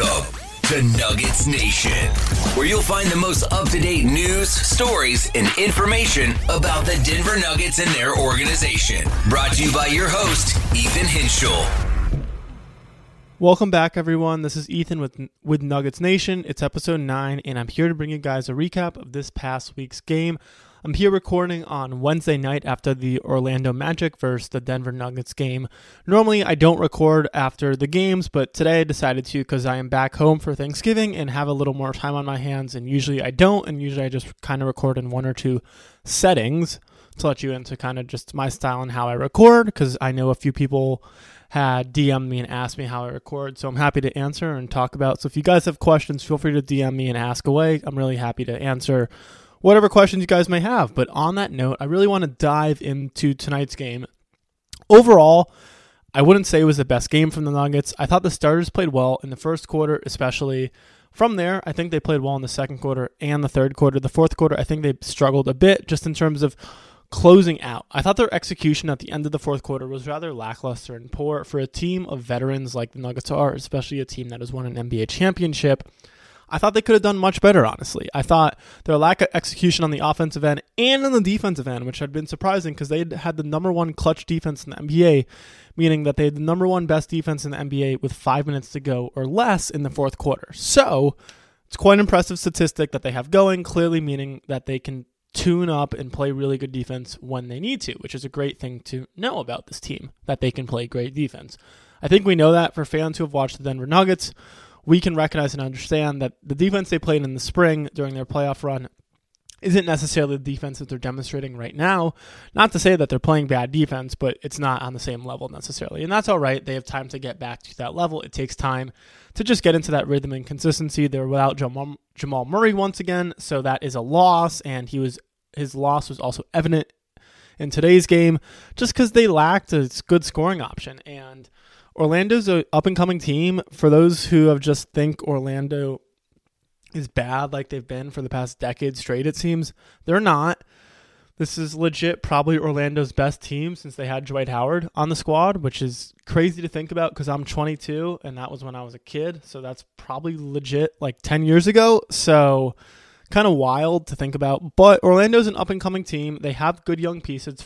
Welcome to Nuggets Nation, where you'll find the most up to date news, stories, and information about the Denver Nuggets and their organization. Brought to you by your host, Ethan Hinschel. Welcome back, everyone. This is Ethan with with Nuggets Nation. It's episode nine, and I'm here to bring you guys a recap of this past week's game. I'm here recording on Wednesday night after the Orlando Magic versus the Denver Nuggets game. Normally, I don't record after the games, but today I decided to because I am back home for Thanksgiving and have a little more time on my hands. And usually I don't, and usually I just kind of record in one or two settings to let you into kind of just my style and how I record because I know a few people had DM'd me and asked me how I record. So I'm happy to answer and talk about. So if you guys have questions, feel free to DM me and ask away. I'm really happy to answer whatever questions you guys may have. But on that note, I really want to dive into tonight's game. Overall, I wouldn't say it was the best game from the Nuggets. I thought the starters played well in the first quarter, especially. From there, I think they played well in the second quarter and the third quarter. The fourth quarter, I think they struggled a bit just in terms of closing out. I thought their execution at the end of the fourth quarter was rather lackluster and poor for a team of veterans like the Nuggets are, especially a team that has won an NBA championship. I thought they could have done much better, honestly. I thought their lack of execution on the offensive end and on the defensive end, which had been surprising because they had the number one clutch defense in the NBA, meaning that they had the number one best defense in the NBA with five minutes to go or less in the fourth quarter. So it's quite an impressive statistic that they have going, clearly meaning that they can tune up and play really good defense when they need to, which is a great thing to know about this team, that they can play great defense. I think we know that for fans who have watched the Denver Nuggets we can recognize and understand that the defense they played in the spring during their playoff run isn't necessarily the defense that they're demonstrating right now. Not to say that they're playing bad defense, but it's not on the same level necessarily. And that's all right. They have time to get back to that level. It takes time to just get into that rhythm and consistency. They're without Jamal Murray once again, so that is a loss. And he was his loss was also evident in today's game, just because they lacked a good scoring option. And Orlando's an up and coming team. For those who have just think Orlando is bad like they've been for the past decade straight, it seems they're not. This is legit probably Orlando's best team since they had Dwight Howard on the squad, which is crazy to think about because I'm 22 and that was when I was a kid. So that's probably legit like 10 years ago. So kind of wild to think about. But Orlando's an up and coming team. They have good young pieces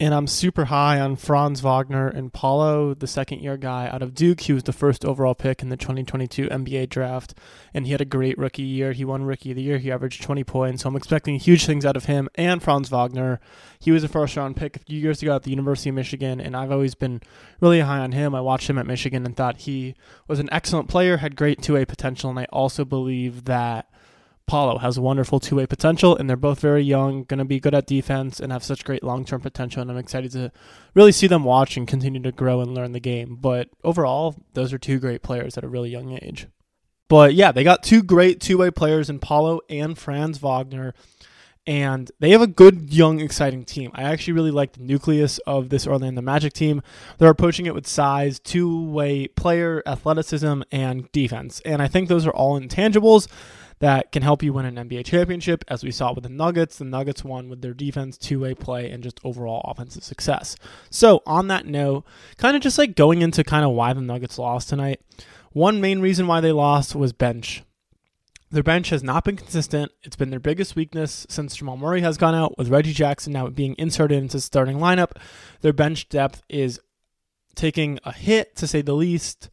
and I'm super high on Franz Wagner and Paolo, the second year guy out of Duke. He was the first overall pick in the 2022 NBA draft, and he had a great rookie year. He won Rookie of the Year. He averaged 20 points, so I'm expecting huge things out of him and Franz Wagner. He was a first round pick a few years ago at the University of Michigan, and I've always been really high on him. I watched him at Michigan and thought he was an excellent player, had great two way potential, and I also believe that Paolo has wonderful two way potential, and they're both very young, going to be good at defense, and have such great long term potential. And I'm excited to really see them watch and continue to grow and learn the game. But overall, those are two great players at a really young age. But yeah, they got two great two way players in Paolo and Franz Wagner, and they have a good, young, exciting team. I actually really like the nucleus of this Orlando Magic team. They're approaching it with size, two way player, athleticism, and defense. And I think those are all intangibles that can help you win an NBA championship, as we saw with the Nuggets. The Nuggets won with their defense, two way play, and just overall offensive success. So, on that note, kind of just like going into kind of why the Nuggets lost tonight, one main reason why they lost was bench. Their bench has not been consistent. It's been their biggest weakness since Jamal Murray has gone out, with Reggie Jackson now being inserted into the starting lineup. Their bench depth is taking a hit, to say the least.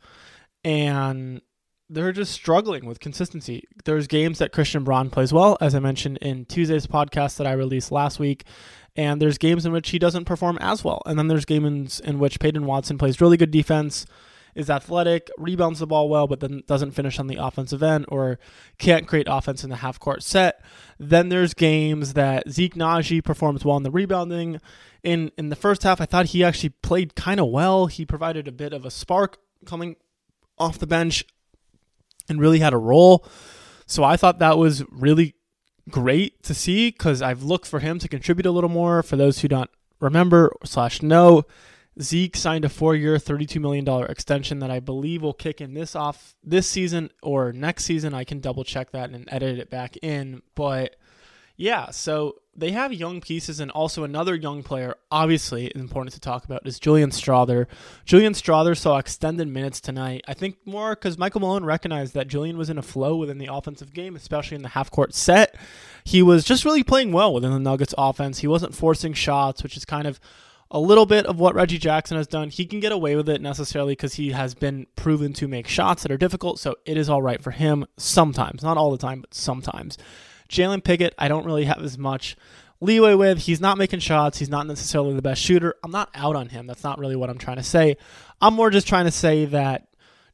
And they're just struggling with consistency. There's games that Christian Braun plays well, as I mentioned in Tuesday's podcast that I released last week, and there's games in which he doesn't perform as well. And then there's games in which Peyton Watson plays really good defense, is athletic, rebounds the ball well, but then doesn't finish on the offensive end or can't create offense in the half court set. Then there's games that Zeke Nnaji performs well in the rebounding. In in the first half, I thought he actually played kind of well. He provided a bit of a spark coming off the bench and really had a role. So I thought that was really great to see because I've looked for him to contribute a little more. For those who don't remember slash know, Zeke signed a four-year, thirty-two million dollar extension that I believe will kick in this off this season or next season. I can double check that and edit it back in, but Yeah, so they have young pieces, and also another young player, obviously important to talk about, is Julian Strawther. Julian Strawther saw extended minutes tonight. I think more because Michael Malone recognized that Julian was in a flow within the offensive game, especially in the half court set. He was just really playing well within the Nuggets offense. He wasn't forcing shots, which is kind of a little bit of what Reggie Jackson has done. He can get away with it necessarily because he has been proven to make shots that are difficult, so it is all right for him sometimes. Not all the time, but sometimes. Jalen Pickett, I don't really have as much leeway with. He's not making shots. He's not necessarily the best shooter. I'm not out on him. That's not really what I'm trying to say. I'm more just trying to say that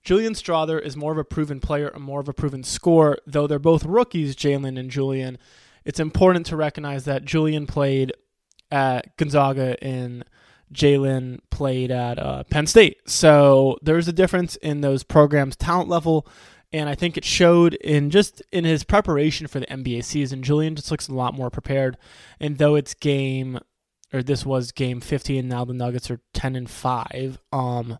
Julian Strawther is more of a proven player and more of a proven scorer, though they're both rookies, Jalen and Julian. It's important to recognize that Julian played at Gonzaga and Jalen played at uh, Penn State. So there's a difference in those programs' talent level, and I think it showed in just in his preparation for the NBA season. Julian just looks a lot more prepared, and though it's game or this was game 50 and now the Nuggets are 10 and 5 um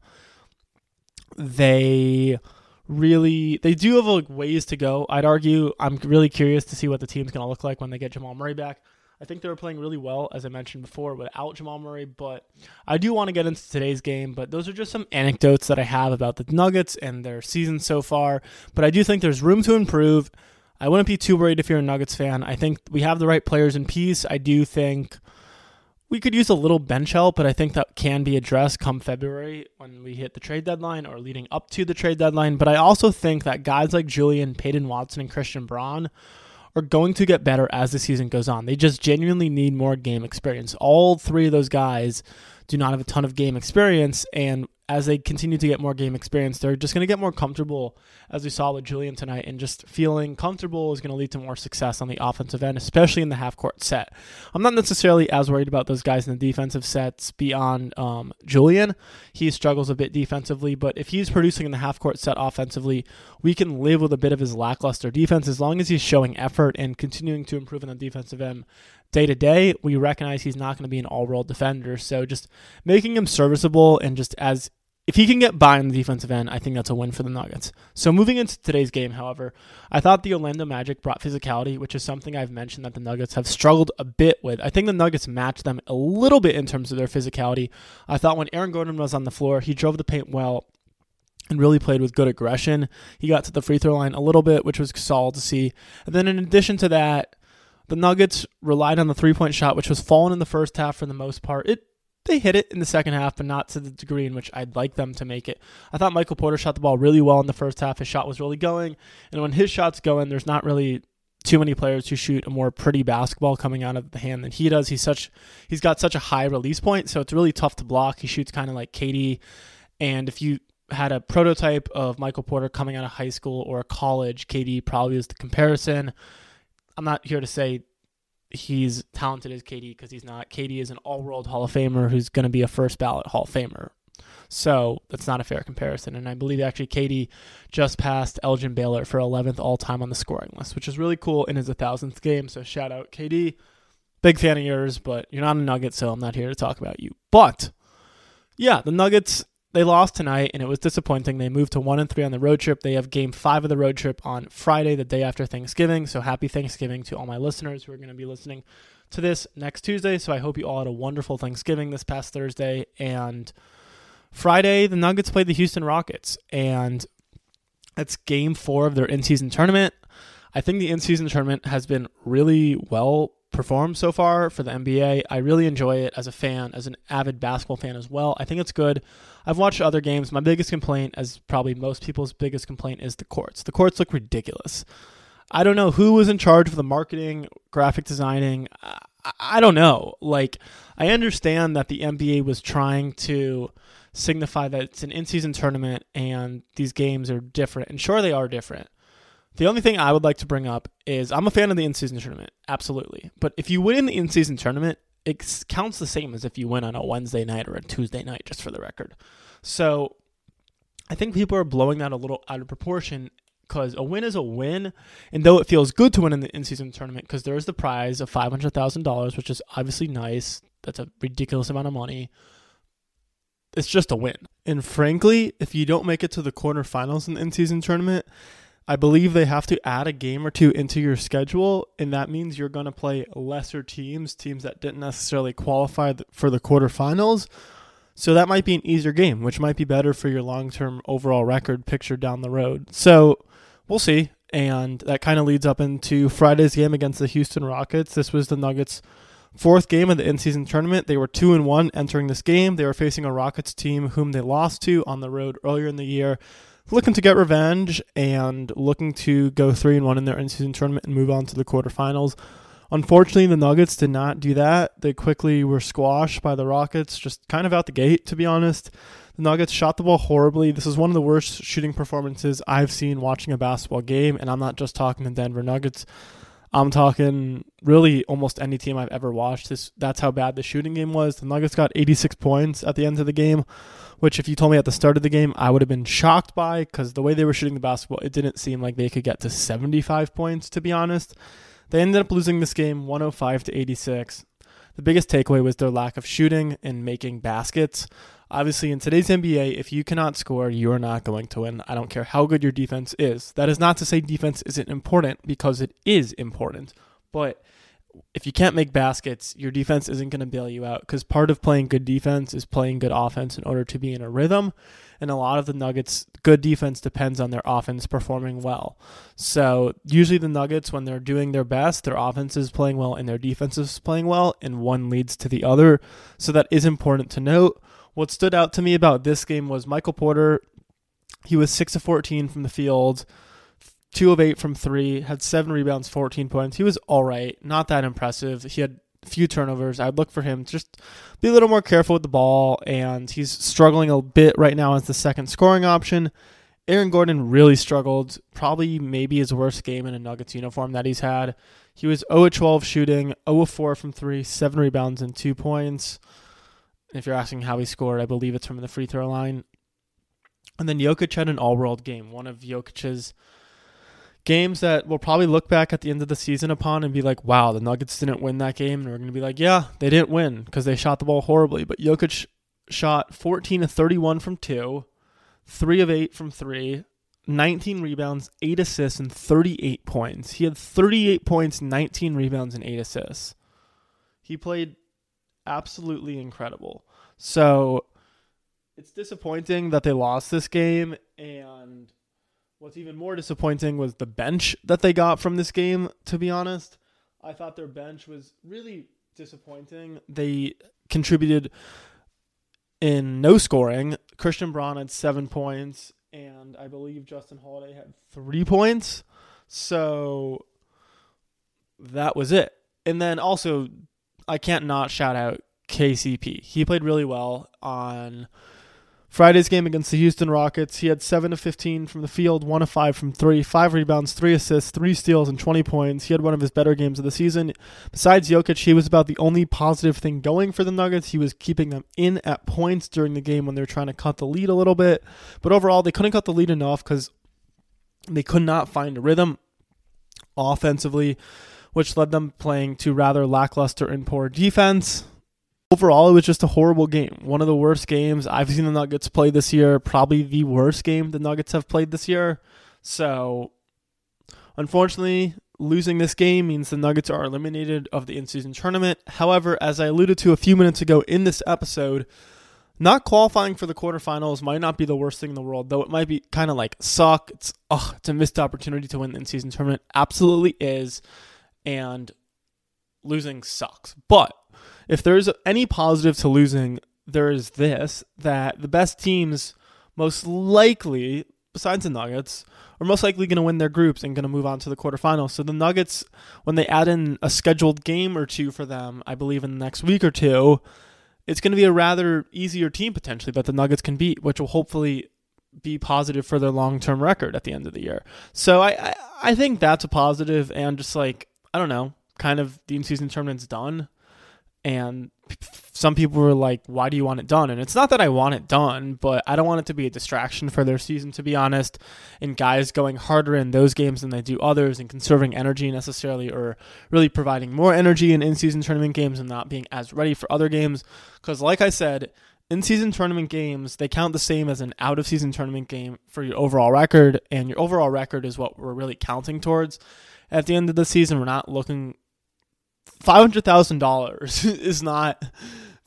they really they do have like ways to go i'd argue i'm really curious to see what the team's going to look like when they get jamal murray back I think they were playing really well, as I mentioned before, without Jamal Murray. But I do want to get into today's game. But those are just some anecdotes that I have about the Nuggets and their season so far. But I do think there's room to improve. I wouldn't be too worried if you're a Nuggets fan. I think we have the right players in piece. I do think we could use a little bench help, but I think that can be addressed come February when we hit the trade deadline or leading up to the trade deadline. But I also think that guys like Julian, Peyton Watson, and Christian Braun are going to get better as the season goes on. They just genuinely need more game experience. All three of those guys do not have a ton of game experience, and as they continue to get more game experience, they're just going to get more comfortable, as we saw with Julian tonight, and just feeling comfortable is going to lead to more success on the offensive end, especially in the half court set. I'm not necessarily as worried about those guys in the defensive sets beyond um, Julian. He struggles a bit defensively, but if he's producing in the half court set offensively, we can live with a bit of his lackluster defense as long as he's showing effort and continuing to improve in the defensive end day to day, we recognize he's not going to be an all world defender. So just making him serviceable and just as if he can get by on the defensive end, I think that's a win for the Nuggets. So moving into today's game, however, I thought the Orlando Magic brought physicality, which is something I've mentioned that the Nuggets have struggled a bit with. I think the Nuggets matched them a little bit in terms of their physicality. I thought when Aaron Gordon was on the floor, he drove the paint well and really played with good aggression. He got to the free throw line a little bit, which was solid to see. And then in addition to that, the Nuggets relied on the three point shot, which was falling in the first half for the most part. It they hit it in the second half, but not to the degree in which I'd like them to make it. I thought Michael Porter shot the ball really well in the first half. His shot was really going, and when his shots go in, there's not really too many players who shoot a more pretty basketball coming out of the hand than he does. He's such he's got such a high release point, so it's really tough to block. He shoots kind of like KD. and if you had a prototype of Michael Porter coming out of high school or college, KD probably is the comparison. I'm not here to say he's talented as KD because he's not. KD is an all world Hall of Famer who's going to be a first ballot Hall of Famer. So that's not a fair comparison. And I believe actually KD just passed Elgin Baylor for 11th all time on the scoring list, which is really cool in his 1000th game. So shout out KD. Big fan of yours, but you're not a Nugget, so I'm not here to talk about you. But yeah, the Nuggets they lost tonight, and it was disappointing. They moved to one and three on the road trip. They have game five of the road trip on Friday, the day after Thanksgiving. So happy Thanksgiving to all my listeners who are going to be listening to this next Tuesday. So I hope you all had a wonderful Thanksgiving this past Thursday. And Friday, the Nuggets played the Houston Rockets, and it's game four of their in season tournament. I think the in season tournament has been really well performed so far for the NBA. I really enjoy it as a fan, as an avid basketball fan as well. I think it's good. I've watched other games. My biggest complaint, as probably most people's biggest complaint, is the courts. The courts look ridiculous. I don't know who was in charge of the marketing, graphic designing. I, I don't know. Like, I understand that the NBA was trying to signify that it's an in season tournament and these games are different. And sure, they are different. The only thing I would like to bring up is I'm a fan of the in season tournament, absolutely. But if you win the in season tournament, it counts the same as if you win on a Wednesday night or a Tuesday night, just for the record. So I think people are blowing that a little out of proportion because a win is a win. And though it feels good to win in the in season tournament, because there is the prize of $500,000, which is obviously nice, that's a ridiculous amount of money. It's just a win. And frankly, if you don't make it to the quarterfinals in the in season tournament, I believe they have to add a game or two into your schedule, and that means you're going to play lesser teams, teams that didn't necessarily qualify for the quarterfinals. So that might be an easier game, which might be better for your long term overall record picture down the road. So we'll see. And that kind of leads up into Friday's game against the Houston Rockets. This was the Nuggets' fourth game of the in-season tournament. They were two and one entering this game. They were facing a Rockets team whom they lost to on the road earlier in the year, looking to get revenge and looking to go three and one in their in-season tournament and move on to the quarterfinals. Unfortunately, the Nuggets did not do that. They quickly were squashed by the Rockets, just kind of out the gate, to be honest. The Nuggets shot the ball horribly. This is one of the worst shooting performances I've seen watching a basketball game, and I'm not just talking the Denver Nuggets. I'm talking really almost any team I've ever watched. This that's how bad the shooting game was. The Nuggets got 86 points at the end of the game, which if you told me at the start of the game, I would have been shocked by because the way they were shooting the basketball, it didn't seem like they could get to 75 points to be honest. They ended up losing this game 105 to 86. The biggest takeaway was their lack of shooting and making baskets. Obviously, in today's NBA, if you cannot score, you are not going to win. I don't care how good your defense is. That is not to say defense isn't important because it is important. But if you can't make baskets, your defense isn't going to bail you out because part of playing good defense is playing good offense in order to be in a rhythm. And a lot of the Nuggets' good defense depends on their offense performing well. So usually the Nuggets, when they're doing their best, their offense is playing well and their defense is playing well, and one leads to the other. So that is important to note. What stood out to me about this game was Michael Porter. He was 6 of 14 from the field, 2 of 8 from 3, had 7 rebounds, 14 points. He was all right, not that impressive. He had few turnovers. I'd look for him just be a little more careful with the ball, and he's struggling a bit right now as the second scoring option. Aaron Gordon really struggled, probably maybe his worst game in a Nuggets uniform that he's had. He was 0 12 shooting, 0 4 from 3, 7 rebounds, and 2 points. If you're asking how he scored, I believe it's from the free throw line. And then Jokic had an all world game, one of Jokic's games that we'll probably look back at the end of the season upon and be like, wow, the Nuggets didn't win that game. And we're going to be like, yeah, they didn't win because they shot the ball horribly. But Jokic shot 14 of 31 from two, three of eight from three, 19 rebounds, eight assists, and 38 points. He had 38 points, 19 rebounds, and eight assists. He played absolutely incredible. So it's disappointing that they lost this game and what's even more disappointing was the bench that they got from this game to be honest. I thought their bench was really disappointing. They contributed in no scoring. Christian Braun had 7 points and I believe Justin Holiday had 3 points. So that was it. And then also I can't not shout out KCP. He played really well on Friday's game against the Houston Rockets. He had 7 of 15 from the field, 1 of 5 from 3, 5 rebounds, 3 assists, 3 steals, and 20 points. He had one of his better games of the season. Besides Jokic, he was about the only positive thing going for the Nuggets. He was keeping them in at points during the game when they were trying to cut the lead a little bit. But overall, they couldn't cut the lead enough because they could not find a rhythm offensively which led them playing to rather lackluster and poor defense. Overall, it was just a horrible game. One of the worst games I've seen the Nuggets play this year. Probably the worst game the Nuggets have played this year. So, unfortunately, losing this game means the Nuggets are eliminated of the in season tournament. However, as I alluded to a few minutes ago in this episode, not qualifying for the quarterfinals might not be the worst thing in the world, though it might be kind of like suck. It's oh, it's a missed opportunity to win the in season tournament. Absolutely is and losing sucks. But if there's any positive to losing, there is this that the best teams most likely, besides the Nuggets, are most likely going to win their groups and going to move on to the quarterfinals. So the Nuggets, when they add in a scheduled game or two for them, I believe in the next week or two, it's going to be a rather easier team potentially that the Nuggets can beat, which will hopefully be positive for their long term record at the end of the year. So I, I, I think that's a positive and just like I don't know, kind of the in-season tournament's done, and some people were like, "Why do you want it done?" And it's not that I want it done, but I don't want it to be a distraction for their season, to be honest. And guys going harder in those games than they do others, and conserving energy necessarily, or really providing more energy in in-season tournament games and not being as ready for other games. Because, like I said, in season tournament games, they count the same as an out of season tournament game for your overall record, and your overall record is what we're really counting towards. At the end of the season, we're not looking. $500,000 is not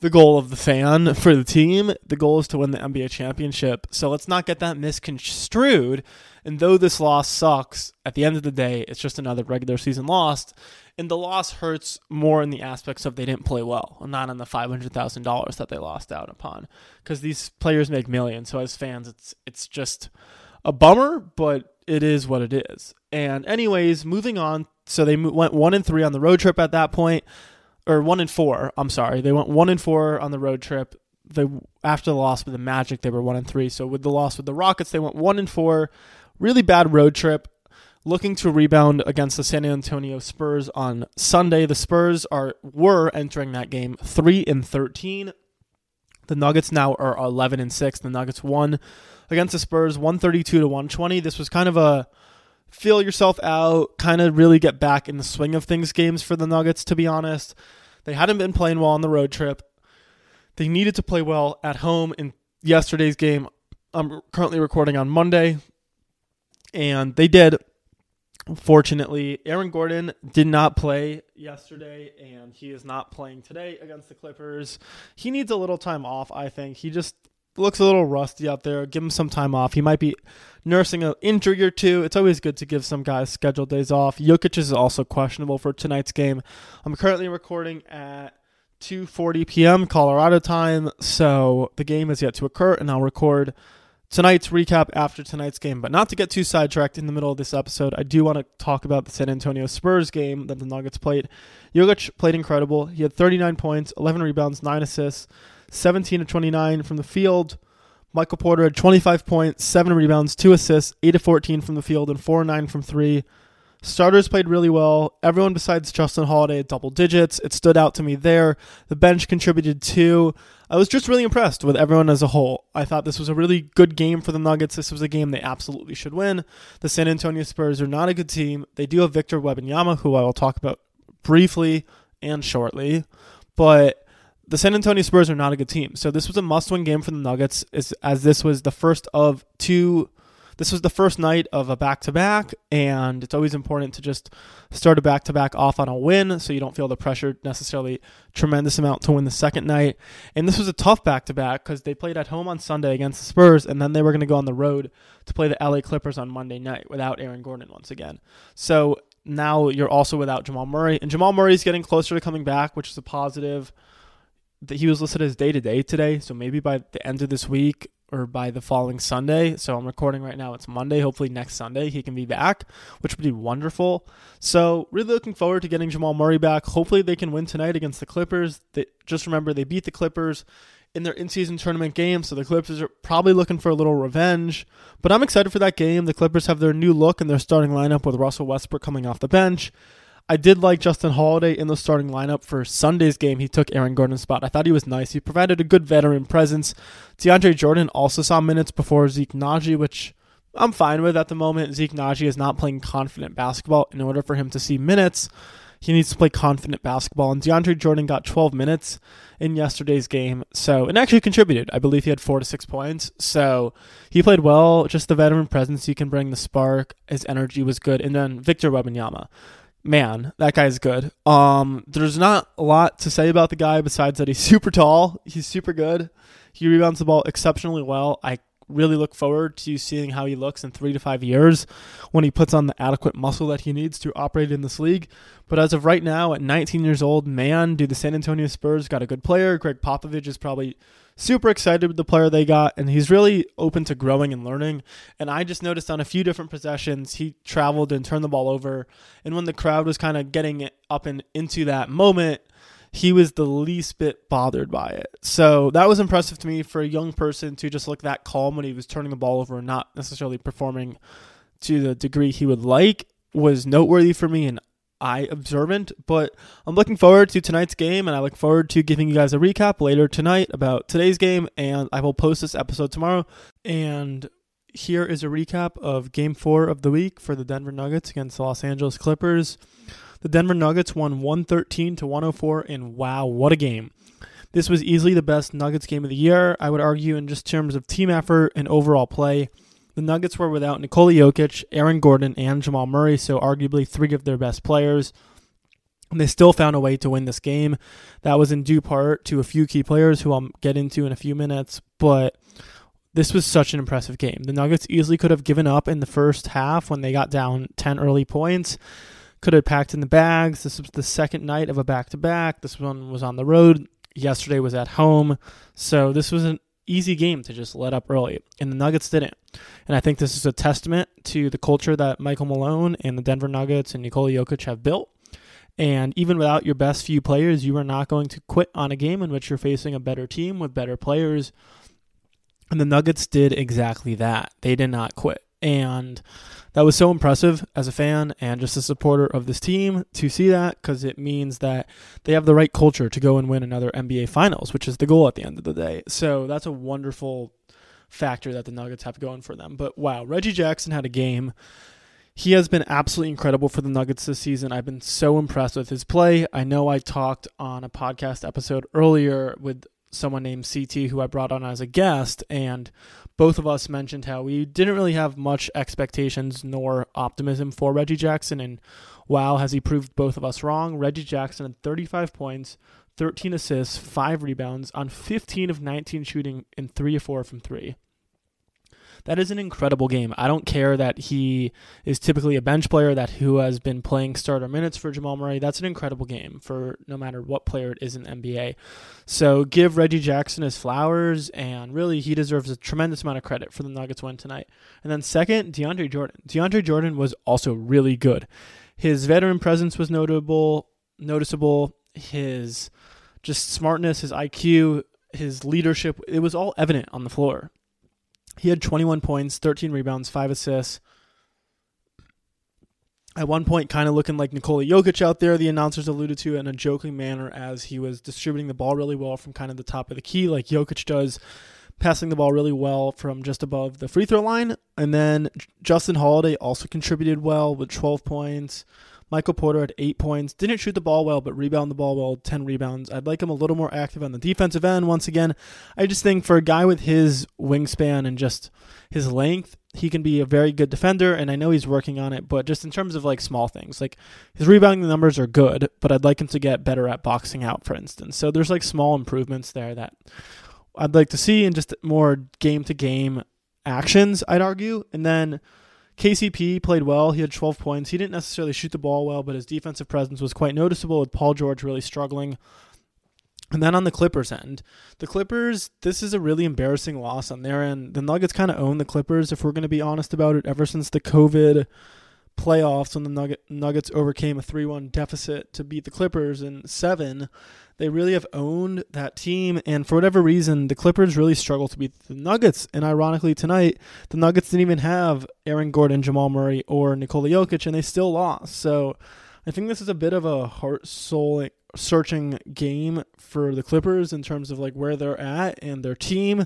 the goal of the fan for the team. The goal is to win the NBA championship. So let's not get that misconstrued. And though this loss sucks, at the end of the day, it's just another regular season loss. And the loss hurts more in the aspects of they didn't play well, not on the $500,000 that they lost out upon. Because these players make millions. So as fans, it's it's just a bummer, but it is what it is. And anyways, moving on. So they went one and three on the road trip at that point or one and four. I'm sorry, they went one and four on the road trip. They after the loss with the Magic, they were one and three. So with the loss with the Rockets, they went one and four. Really bad road trip. Looking to rebound against the San Antonio Spurs on Sunday. The Spurs are were entering that game three and thirteen. The Nuggets now are eleven and six. The Nuggets won against the Spurs, one thirty two to one twenty. This was kind of a feel yourself out, kind of really get back in the swing of things games for the Nuggets, to be honest. They hadn't been playing well on the road trip. They needed to play well at home in yesterday's game. I'm currently recording on Monday, and they did. Fortunately, Aaron Gordon did not play yesterday, and he is not playing today against the Clippers. He needs a little time off, I think. He just looks a little rusty out there. Give him some time off. He might be nursing an injury or two. It's always good to give some guys scheduled days off. Jokic is also questionable for tonight's game. I'm currently recording at 2:40 p.m. Colorado time, so the game is yet to occur, and I'll record tonight's recap after tonight's game. But not to get too sidetracked in the middle of this episode, I do want to talk about the San Antonio Spurs game that the Nuggets played. Jokic played incredible. He had 39 points, 11 rebounds, 9 assists. 17 to 29 from the field. Michael Porter had 25 points, 7 rebounds, 2 assists, 8 to 14 from the field, and 4 9 from 3. Starters played really well. Everyone besides Justin Holiday had double digits. It stood out to me there. The bench contributed too. I was just really impressed with everyone as a whole. I thought this was a really good game for the Nuggets. This was a game they absolutely should win. The San Antonio Spurs are not a good team. They do have Victor Wembanyama, who I will talk about briefly and shortly. But the San Antonio Spurs are not a good team. So this was a must-win game for the Nuggets, as, as this was the first of two. This was the first night of a back-to-back, and it's always important to just start a back-to-back off on a win, so you don't feel the pressure necessarily tremendous amount to win the second night. And this was a tough back-to-back because they played at home on Sunday against the Spurs, and then they were going to go on the road to play the LA Clippers on Monday night without Aaron Gordon once again. So now you're also without Jamal Murray, and Jamal Murray is getting closer to coming back, which is a positive that he was listed as day to day today. So maybe by the end of this week or by the following Sunday. So I'm recording right now. It's Monday. Hopefully next Sunday he can be back, which would be wonderful. So really looking forward to getting Jamal Murray back. Hopefully they can win tonight against the Clippers. They, just remember they beat the Clippers in their in-season tournament game, so the Clippers are probably looking for a little revenge. But I'm excited for that game. The Clippers have their new look and their starting lineup with Russell Westbrook coming off the bench. I did like Justin Holiday in the starting lineup for Sunday's game. He took Aaron Gordon's spot. I thought he was nice. He provided a good veteran presence. DeAndre Jordan also saw minutes before Zeke Nnaji, which I'm fine with at the moment. Zeke Nnaji is not playing confident basketball. In order for him to see minutes, he needs to play confident basketball. And DeAndre Jordan got 12 minutes in yesterday's game. So, and actually contributed. I believe he had four to six points. So he played well. Just the veteran presence he can bring, the spark, his energy was good. And then Victor Wembanyama man, that guy's good. Um, there's not a lot to say about the guy besides that he's super tall. He's super good. He rebounds the ball exceptionally well. I really look forward to seeing how he looks in three to five years when he puts on the adequate muscle that he needs to operate in this league. But as of right now, at 19 years old, man, do the San Antonio Spurs got a good player. Gregg Popovich is probably super excited with the player they got, and he's really open to growing and learning. And I just noticed on a few different possessions, he traveled and turned the ball over. And when the crowd was kind of getting up and into that moment, he was the least bit bothered by it. So that was impressive to me for a young person to just look that calm when he was turning the ball over and not necessarily performing to the degree he would like was noteworthy for me and eye observant. But I'm looking forward to tonight's game, and I look forward to giving you guys a recap later tonight about today's game. And I will post this episode tomorrow. And here is a recap of Game Four of the week for the Denver Nuggets against the Los Angeles Clippers. The Denver Nuggets won 113 to 104, and wow, what a game! This was easily the best Nuggets game of the year, I would argue, in just terms of team effort and overall play. The Nuggets were without Nikola Jokic, Aaron Gordon, and Jamal Murray, so arguably three of their best players. And they still found a way to win this game. That was in due part to a few key players who I'll get into in a few minutes, but this was such an impressive game. The Nuggets easily could have given up in the first half when they got down 10 early points. Could have packed in the bags. This was the second night of a back to back. This one was on the road. Yesterday was at home. So this was an easy game to just let up early. And the Nuggets didn't. And I think this is a testament to the culture that Michael Malone and the Denver Nuggets and Nikola Jokic have built. And even without your best few players, you are not going to quit on a game in which you're facing a better team with better players and the Nuggets did exactly that. They did not quit. And that was so impressive as a fan and just a supporter of this team to see that because it means that they have the right culture to go and win another NBA Finals, which is the goal at the end of the day. So that's a wonderful factor that the Nuggets have going for them. But wow, Reggie Jackson had a game. He has been absolutely incredible for the Nuggets this season. I've been so impressed with his play. I know I talked on a podcast episode earlier with someone named CT who I brought on as a guest, and both of us mentioned how we didn't really have much expectations nor optimism for Reggie Jackson, and wow, has he proved both of us wrong. Reggie Jackson had 35 points, 13 assists, 5 rebounds on 15 of 19 shooting, and 3 of 4 from 3 that is an incredible game. I don't care that he is typically a bench player that who has been playing starter minutes for Jamal Murray. That's an incredible game for no matter what player it is in NBA. So give Reggie Jackson his flowers, and really he deserves a tremendous amount of credit for the Nuggets win tonight. And then second, DeAndre Jordan. DeAndre Jordan was also really good. His veteran presence was notable, noticeable. His just smartness, his IQ, his leadership, it was all evident on the floor. He had 21 points, 13 rebounds, 5 assists. At one point, kind of looking like Nikola Jokic out there, the announcers alluded to in a joking manner as he was distributing the ball really well from kind of the top of the key, like Jokic does, passing the ball really well from just above the free throw line. And then Justin Holiday also contributed well with 12 points. Michael Porter had eight points. Didn't shoot the ball well, but rebound the ball well, 10 rebounds. I'd like him a little more active on the defensive end. Once again, I just think for a guy with his wingspan and just his length, he can be a very good defender, and I know he's working on it, but just in terms of like small things, like his rebounding numbers are good, but I'd like him to get better at boxing out, for instance. So there's like small improvements there that I'd like to see in just more game to game actions, I'd argue. And then KCP played well. He had 12 points. He didn't necessarily shoot the ball well, but his defensive presence was quite noticeable with Paul George really struggling. And then on the Clippers end, the Clippers, this is a really embarrassing loss on their end. The Nuggets kind of own the Clippers, if we're going to be honest about it, ever since the COVID playoffs when the Nuggets overcame a 3 1 deficit to beat the Clippers in seven. They really have owned that team, and for whatever reason, the Clippers really struggle to beat the Nuggets. And ironically, tonight, the Nuggets didn't even have Aaron Gordon, Jamal Murray, or Nikola Jokic, and they still lost. So I think this is a bit of a heart soul searching game for the Clippers in terms of like where they're at and their team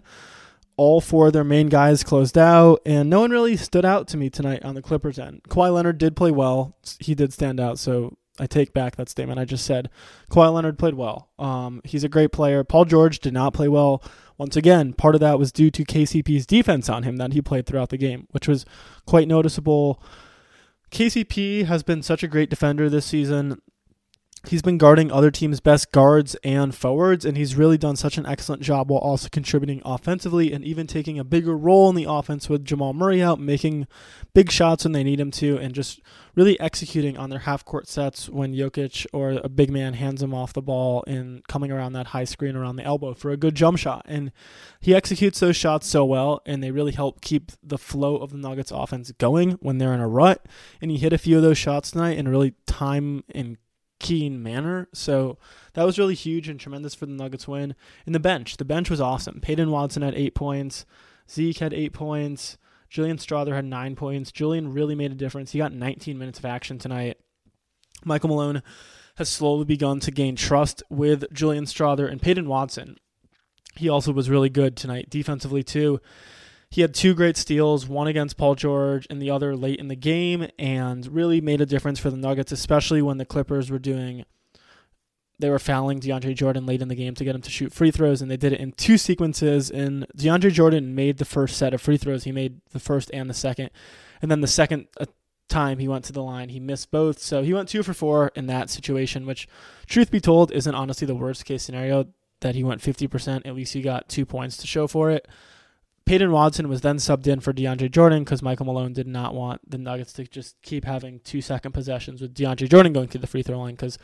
all four of their main guys closed out, and no one really stood out to me tonight on the Clippers end. Kawhi Leonard did play well; he did stand out. So I take back that statement I just said. Kawhi Leonard played well. Um, he's a great player. Paul George did not play well. Once again, part of that was due to KCP's defense on him that he played throughout the game, which was quite noticeable. KCP has been such a great defender this season he's been guarding other teams' best guards and forwards, and he's really done such an excellent job while also contributing offensively and even taking a bigger role in the offense with Jamal Murray out, making big shots when they need him to, and just really executing on their half court sets when Jokic or a big man hands him off the ball and coming around that high screen around the elbow for a good jump shot. And he executes those shots so well, and they really help keep the flow of the Nuggets offense going when they're in a rut. And he hit a few of those shots tonight and really time and keen manner. So that was really huge and tremendous for the Nuggets win. In the bench, the bench was awesome. Peyton Watson had eight points. Zeke had eight points. Julian Strawther had nine points. Julian really made a difference. He got 19 minutes of action tonight. Michael Malone has slowly begun to gain trust with Julian Strawther and Peyton Watson. He also was really good tonight defensively too. He had two great steals, one against Paul George and the other late in the game, and really made a difference for the Nuggets, especially when the Clippers were doing they were fouling DeAndre Jordan late in the game to get him to shoot free throws, and they did it in two sequences. And DeAndre Jordan made the first set of free throws. He made the first and the second. And then the second uh, time he went to the line, he missed both. So he went two for four in that situation, which, truth be told, isn't honestly the worst case scenario that he went 50%. At least he got two points to show for it. Peyton Watson was then subbed in for DeAndre Jordan because Michael Malone did not want the Nuggets to just keep having two second possessions with DeAndre Jordan going through the free throw line because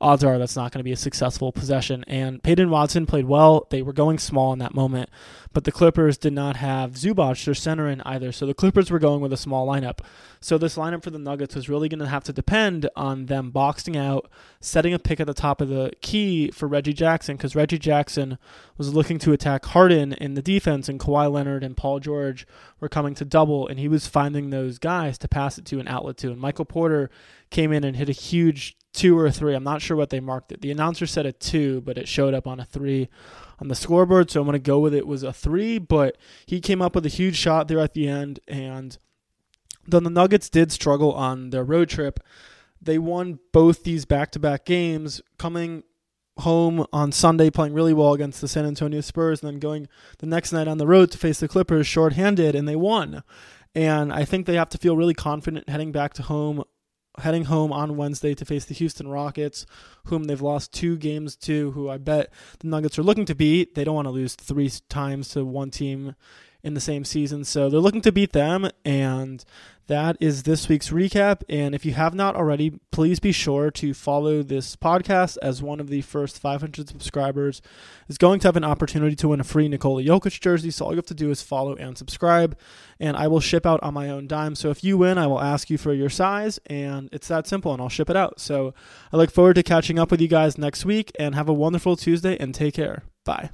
odds are that's not going to be a successful possession. And Peyton Watson played well. They were going small in that moment, but the Clippers did not have Zubac, their center, in either. So the Clippers were going with a small lineup. So this lineup for the Nuggets was really going to have to depend on them boxing out, setting a pick at the top of the key for Reggie Jackson because Reggie Jackson was looking to attack Harden in the defense, and Kawhi Leonard and Paul George were coming to double, and he was finding those guys to pass it to an outlet to. And Michael Porter came in and hit a huge two or three. I'm not sure what they marked it. The announcer said a two, but it showed up on a three on the scoreboard, so I'm going to go with it was a three, but he came up with a huge shot there at the end, and then the Nuggets did struggle on their road trip. They won both these back to back games, coming home on Sunday playing really well against the San Antonio Spurs, and then going the next night on the road to face the Clippers shorthanded, and they won. And I think they have to feel really confident heading back to home, heading home on Wednesday to face the Houston Rockets, whom they've lost two games to, who I bet the Nuggets are looking to beat. They don't want to lose three times to one team in the same season. So they're looking to beat them, and that is this week's recap. And if you have not already, please be sure to follow this podcast as one of the first 500 subscribers is going to have an opportunity to win a free Nikola Jokic jersey. So all you have to do is follow and subscribe, and I will ship out on my own dime. So if you win, I will ask you for your size, and it's that simple, and I'll ship it out. So I look forward to catching up with you guys next week, and have a wonderful Tuesday, and take care. Bye.